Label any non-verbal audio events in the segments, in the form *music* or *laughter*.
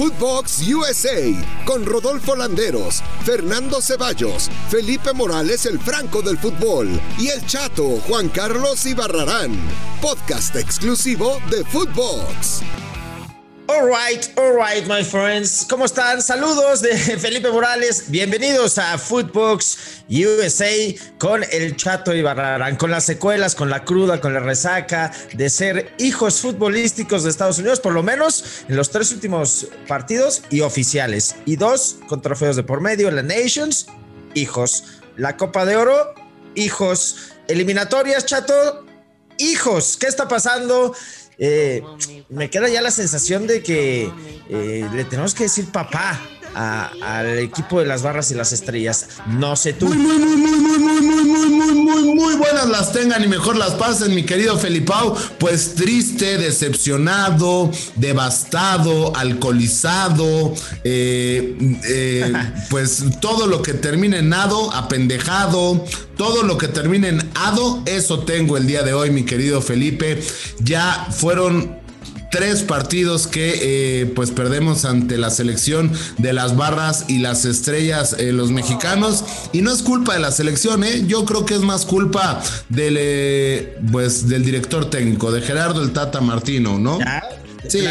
Footbox USA con Rodolfo Landeros, Fernando Ceballos, Felipe Morales el Franco del Fútbol y el Chato Juan Carlos Ibarrarán. Podcast exclusivo de Footbox. Alright, alright, my friends. ¿Cómo están? Saludos de *laughs* Felipe Morales. Bienvenidos a Footbox USA con el Chato y Barrarán, con las secuelas, con la cruda, con la resaca de ser hijos futbolísticos de Estados Unidos, por lo menos en los tres últimos partidos y oficiales. Y dos con trofeos de por medio, la Nations, hijos. La Copa de Oro, hijos. Eliminatorias, Chato, hijos. ¿Qué está pasando? Eh, me queda ya la sensación de que eh, le tenemos que decir papá al equipo de las barras y las estrellas. No sé tú. Muy, muy, muy, muy, buenas las tengan y mejor las pasen, mi querido Felipao. Pues triste, decepcionado, devastado, alcoholizado, eh, *laughs* pues todo lo que termine en nado, apendejado, todo lo que termine en ado, eso tengo el día de hoy, mi querido Felipe. Ya fueron tres partidos que eh, pues perdemos ante la selección de las barras y las estrellas eh, los mexicanos. Y no es culpa de la selección eh. Yo creo que es más culpa del eh, pues del director técnico de Gerardo el Tata Martino no sí.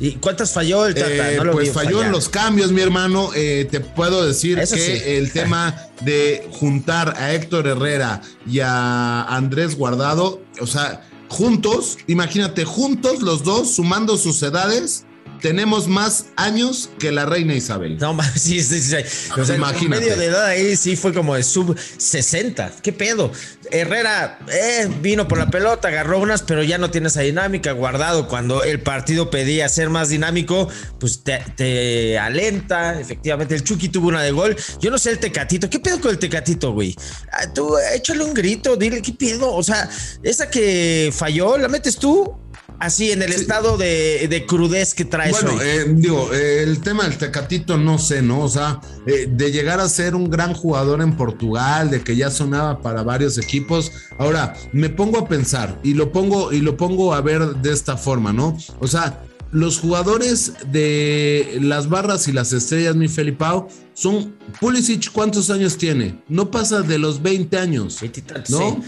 ¿Y cuántas falló el Tata? No pues falló en los cambios, mi hermano. te puedo decir que el tema de juntar a Héctor Herrera y a Andrés Guardado, o sea, juntos, imagínate, juntos los dos, sumando sus edades, tenemos más años que la reina Isabel. No, *laughs* sí, sí, sí. O sea, Imagínate. medio de edad ahí sí fue como de sub 60. ¿Qué pedo? Herrera eh, vino por la pelota, agarró unas, pero ya no tiene esa dinámica. Guardado cuando el partido pedía ser más dinámico, pues te, alenta. Efectivamente, el Chucky tuvo una de gol. Yo no sé el Tecatito. ¿Qué pedo con el Tecatito, güey? Ah, tú échale un grito, dile qué pedo. O sea, esa que falló, ¿la metes tú? Así, en el estado de, crudez que trae. Bueno, eh, digo, el tema del Tecatito no sé, ¿no? O sea, eh, de llegar a ser un gran jugador en Portugal, de que ya sonaba para varios equipos. Ahora, me pongo a pensar y lo pongo, y lo pongo a ver de esta forma, ¿no? O sea, los jugadores de las barras y las estrellas, mi Felipao, son. Pulisic, ¿cuántos años tiene? No pasa de los 20 años. ¿no?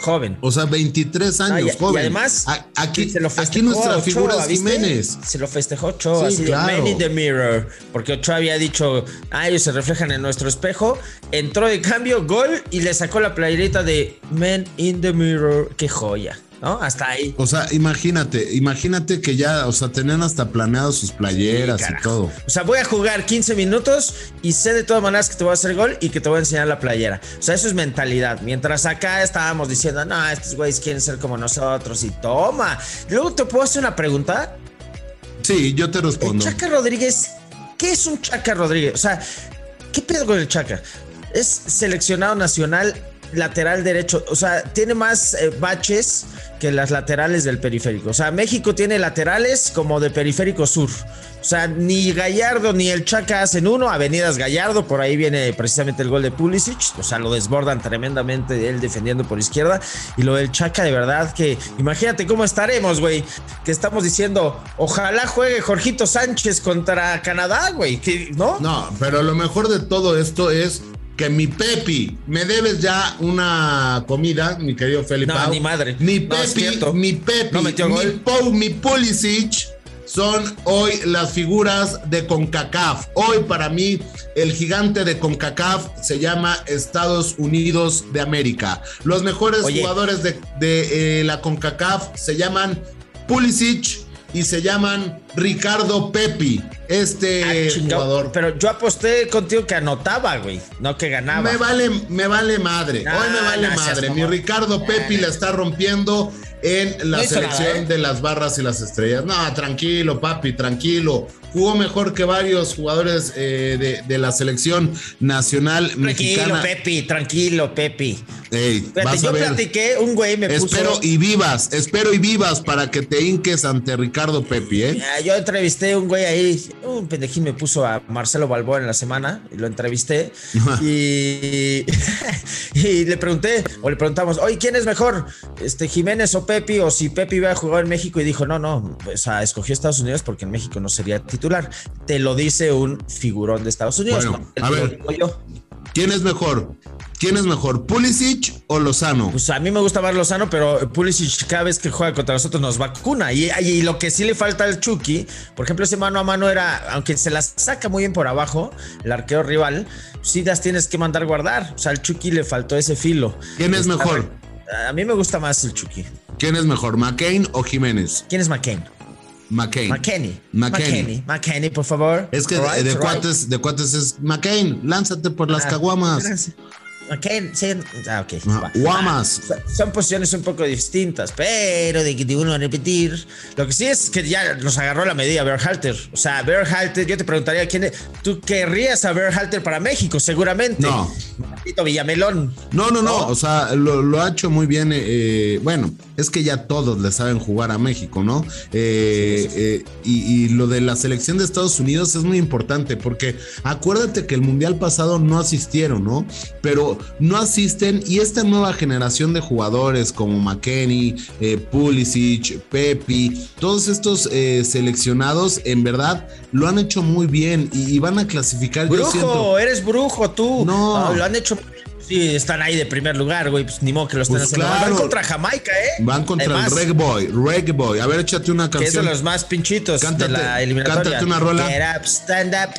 Joven. O sea, 23 años, joven. Y además, aquí, se lo aquí nuestra figura es Jiménez. Se lo festejó Ochoa, sí, Man in the Mirror. Porque Ochoa había dicho, ah, ellos se reflejan en nuestro espejo. Entró de cambio, gol y le sacó la playerita de Man in the Mirror. Qué joya. ¿No? Hasta ahí. O sea, imagínate, imagínate que ya, o sea, tenían hasta planeado sus playeras y todo. O sea, voy a jugar 15 minutos y sé de todas maneras que te voy a hacer gol y que te voy a enseñar la playera. O sea, eso es mentalidad. Mientras acá estábamos diciendo, no, estos güeyes quieren ser como nosotros y toma. Luego te puedo hacer una pregunta. Sí, yo te respondo. Chaca Rodríguez, ¿qué es un Chaca Rodríguez? O sea, ¿qué pedo con el Chaca? Es seleccionado nacional lateral derecho. O sea, tiene más eh, baches que las laterales del periférico. O sea, México tiene laterales como de periférico sur. O sea, ni Gallardo ni el Chaca hacen uno. Avenidas Gallardo, por ahí viene precisamente el gol de Pulisic. O sea, lo desbordan tremendamente él defendiendo por izquierda. Y lo del Chaca, de verdad que imagínate cómo estaremos, güey. Que estamos diciendo, ojalá juegue Jorgito Sánchez contra Canadá, güey. ¿No? No, pero lo mejor de todo esto es que mi Pepi, me debes ya una comida, mi querido Felipe. No, ni madre. Mi Pepi, mi Pepi, mi Pau, mi Pulisic son hoy las figuras de CONCACAF. Hoy para mí el gigante de CONCACAF se llama Estados Unidos de América. Los mejores jugadores de, de eh, la CONCACAF se llaman Pulisic, y se llaman Ricardo Pepi, este ah, jugador. Pero yo aposté contigo que anotaba, güey, no que ganaba. Me vale, me vale madre. Hoy me vale madre. Mi Ricardo Pepi la está rompiendo en la selección ¿eh? de las barras y las estrellas. No, tranquilo, papi, tranquilo. Jugó mejor que varios jugadores eh, de, la selección nacional tranquilo, mexicana. Tranquilo, Pepi, tranquilo, Pepi. Yo platiqué, un güey me puso. Espero y vivas, espero y vivas para que te hinques ante Ricardo Pepi, ¿eh? Yo entrevisté un güey ahí, un pendejín me puso a Marcelo Balboa en la semana y lo entrevisté y, *laughs* y le pregunté, o le preguntamos, oye, ¿quién es mejor? Este, Jiménez o Pepi? Pepi o si Pepi iba a jugar en México y dijo, no, no, o sea, escogió Estados Unidos porque en México no sería titular. Te lo dice un figurón de Estados Unidos. Bueno, a ver, ¿quién es mejor? ¿Quién es mejor, Pulisic o Lozano? Pues a mí me gusta más Lozano, pero Pulisic cada vez que juega contra nosotros nos vacuna. Y, y lo que sí le falta al Chucky, por ejemplo, ese mano a mano era, aunque se las saca muy bien por abajo, el arqueo rival, sí las tienes que mandar guardar. O sea, al Chucky le faltó ese filo. ¿Quién es mejor? A mí me gusta más el Chucky. ¿Quién es mejor, McCain o Jiménez? ¿Quién es McCain? McCain. McKenny. McKenny. McKenny, por favor. Es que de, cuates, de cuates es McCain, lánzate por las ah, caguamas. Ok, sí, ah, ok. Guamas. Son, posiciones un poco distintas, pero de que uno a repetir. Lo que sí es que ya nos agarró la medida Berhalter. O sea, Berhalter, yo te preguntaría quién ¿Tú querrías a Berhalter para México? Seguramente. No. Villamelón. No, no, no. O sea, lo, ha hecho muy bien. Eh, bueno, es que ya todos le saben jugar a México, ¿no? Eh, eh, y, y lo de la selección de Estados Unidos es muy importante porque acuérdate que el mundial pasado no asistieron, ¿no? Pero no asisten y esta nueva generación de jugadores como McKenny, Pulisic, Pepi, todos estos seleccionados en verdad lo han hecho muy bien y, van a clasificar. Brujo, eres brujo tú. No. lo han hecho Sí, están ahí de primer lugar, güey. Pues ni modo que lo estén pues haciendo. Van contra Jamaica, ¿eh? Van contra el Reg Boy, Reg Boy. A ver, échate una canción. Que es de los más pinchitos de la eliminatoria. Cántate una rola. Get up, stand up.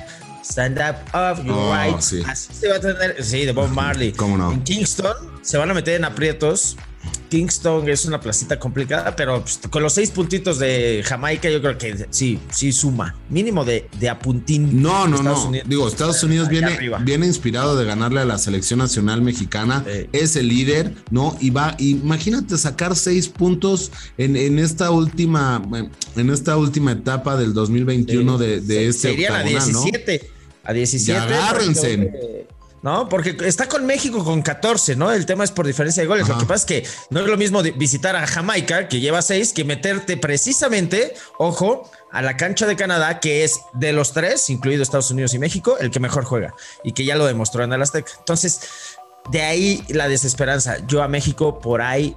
Stand Up of Your oh, Rights. Así se va a tener. Sí, de Bob Marley. ¿Cómo no? En Kingston se van a meter en aprietos. Kingston es una placita complicada, pero pues, con los seis puntitos de Jamaica, yo creo que sí, sí suma. Mínimo de, de apuntín. No, no, no. Digo, Estados Unidos viene, viene inspirado de ganarle a la selección nacional mexicana. Es el líder, ¿no? Y va, imagínate sacar seis puntos en, en esta última, en esta última etapa del 2021 de, de este Sería la 17 a 17. agárrense. ¿No? Porque está con México con 14, ¿no? El tema es por diferencia de goles. Lo que pasa es que no es lo mismo visitar a Jamaica, que lleva 6, que meterte precisamente, ojo, a la cancha de Canadá, que es de los tres, incluido Estados Unidos y México, el que mejor juega y que ya lo demostró en el Azteca. Entonces, de ahí la desesperanza. Yo a México por ahí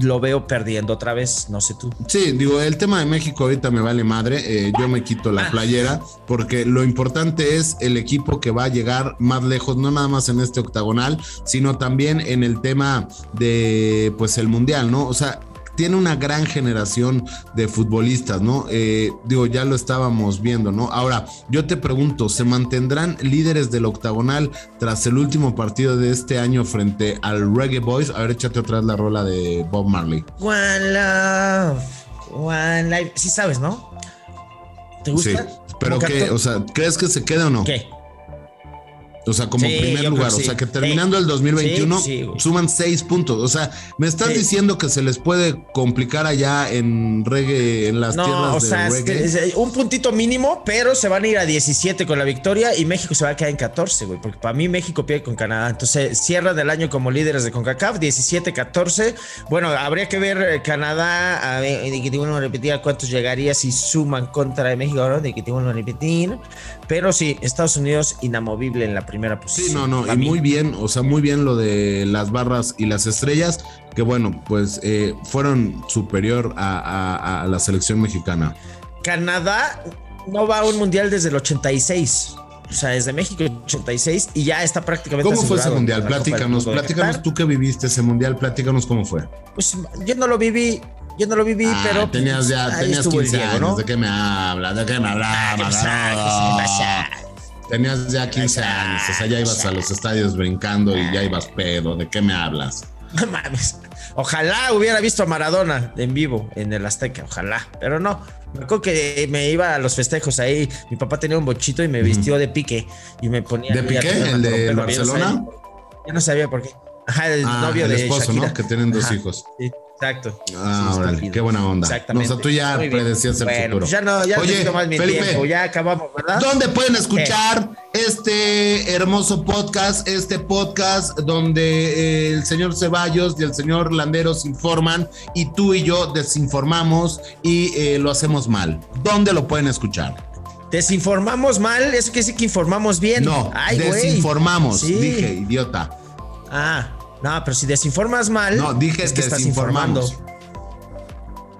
lo veo perdiendo otra vez, no sé tú. Sí, digo, el tema de México ahorita me vale madre, eh, yo me quito la ah. playera porque lo importante es el equipo que va a llegar más lejos, no nada más en este octagonal, sino también en el tema de, pues, el mundial, ¿no? O sea, tiene una gran generación de futbolistas, ¿no? Eh, digo, ya lo estábamos viendo, ¿no? Ahora, yo te pregunto, ¿se mantendrán líderes del octagonal tras el último partido de este año frente al Reggae Boys? A ver, échate vez la rola de Bob Marley. One Love, One Life. Sí sabes, ¿no? ¿Te gusta? Sí, pero ¿qué? O sea, ¿crees que se quede o no? ¿Qué? O sea, como primer lugar. O sea, que terminando el 2021 suman seis puntos. O sea, me estás diciendo que se les puede complicar allá en reggae, en las tierras o sea, de un puntito mínimo, pero se van a ir a 17 con la victoria y México se va a quedar en 14, güey. Porque para mí México pierde con Canadá. Entonces, cierra del año como líderes de CONCACAF, 17-14. Bueno, habría que ver eh, Canadá, a ver, de que tengo repetir cuántos llegaría si suman contra de México, ¿no? De que tengo repetir. Pero sí, Estados Unidos inamovible en la primera primera posición. Sí, no, no, y muy bien, o sea, muy bien lo de las barras y las estrellas, que bueno, pues eh, fueron superior a, la selección mexicana. Canadá no va a un mundial desde el 86. O sea, desde México 86 y ya está prácticamente. ¿Cómo fue ese mundial? Platícanos, platícanos tú que viviste ese mundial, platícanos cómo fue. Pues yo no lo viví, yo no lo viví, ah, pero. Tenías ya, tenías 15 años, ¿de qué me hablas? ¿De qué me hablas? Tenías ya 15 años, o sea, ya ibas a los estadios brincando y ya ibas pedo. ¿De qué me hablas? No mames. Ojalá hubiera visto a Maradona en vivo en el Azteca, ojalá, pero no. Me acuerdo que me iba a los festejos ahí. Mi papá tenía un bochito y me vistió de pique y me ponía. ¿De pique? ¿El de Barcelona? Yo no sabía por qué. Ajá, el ah, novio el de esposo, ¿no? Que tienen dos hijos. Sí. Exacto. Ah, qué buena onda. Exactamente. O sea, tú ya predecías el futuro. Pues ya no, ya Oye, más mi Felipe, tiempo, ya acabamos, ¿verdad? ¿Dónde pueden escuchar este hermoso podcast? Este podcast donde eh, el señor Ceballos y el señor Landeros informan y tú y yo desinformamos y eh, lo hacemos mal. ¿Dónde lo pueden escuchar? Desinformamos mal, eso quiere decir que informamos bien. No, desinformamos, dije, idiota. Ah, no, pero si desinformas mal, no, dije es que estás informando.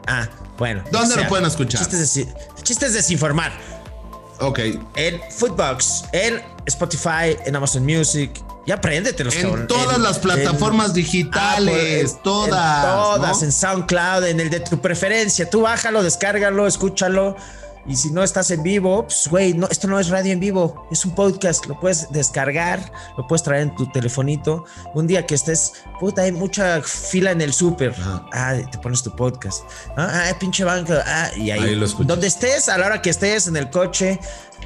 Ah, bueno. ¿Dónde lo pueden escuchar? Chistes, chistes desinformar. Ok. En Footbox, en Spotify, en Amazon Music. Ya los En todas las plataformas digitales, todas. todas, en SoundCloud, en el de tu preferencia. Tú bájalo, descárgalo, escúchalo. Y si no estás en vivo, pues, güey, no, esto no es radio en vivo, es un podcast. Lo puedes descargar, lo puedes traer en tu telefonito. Un día que estés, puta, hay mucha fila en el súper. Ah, te pones tu podcast. Ah, ah pinche banco. Ah, y ahí, ahí donde estés, a la hora que estés en el coche,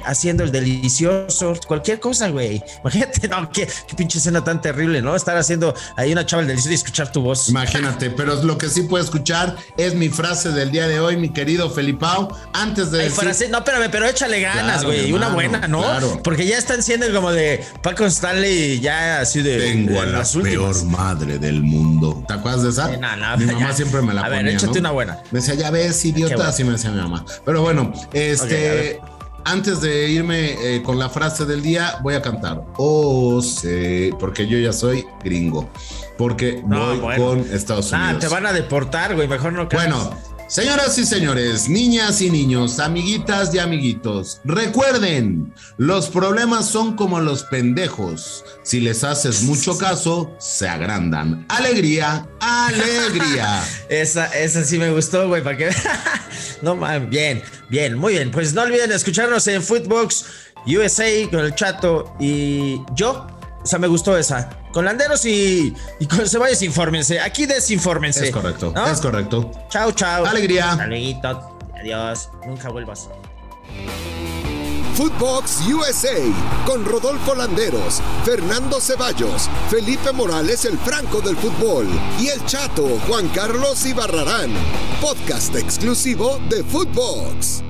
haciendo el delicioso, cualquier cosa, güey. Imagínate, no, qué, pinche escena tan terrible, ¿no? Estar haciendo ahí una chava el delicioso y escuchar tu voz. Imagínate, pero lo que sí puedo escuchar es mi frase del día de hoy, mi querido Felipao. Antes de. no, espérame, pero échale ganas, güey. una buena, ¿no? Claro. Porque ya están siendo como de Paco Stanley, ya así de. Tengo a la peor madre del mundo. ¿Te acuerdas de esa? mi mamá siempre me la ponía. A ver, échate una buena. Me decía, ya ves, idiota, así me decía mi mamá. Pero bueno, este antes de irme eh, con la frase del día, voy a cantar. Oh, sí, porque yo ya soy gringo. Porque voy con Estados Unidos. Ah, te van a deportar, güey. Mejor no Bueno, Señoras y señores, niñas y niños, amiguitas y amiguitos, recuerden, los problemas son como los pendejos. Si les haces mucho caso, se agrandan. Alegría, alegría. *laughs* esa, esa sí me gustó, güey, para que... *laughs* no, man, bien, bien, muy bien. Pues no olviden escucharnos en Footbox USA con el chato y yo. O sea, me gustó esa. Con Landeros y, y con Ceballos, infórmense. Aquí desinfórmense. Es correcto. Es correcto. Chao, chao. Alegría. Saludito. Adiós. Nunca vuelvas. Footbox USA con Rodolfo Landeros, Fernando Ceballos, Felipe Morales, el Franco del Fútbol y el Chato Juan Carlos Ibarrarán. Podcast exclusivo de Footbox.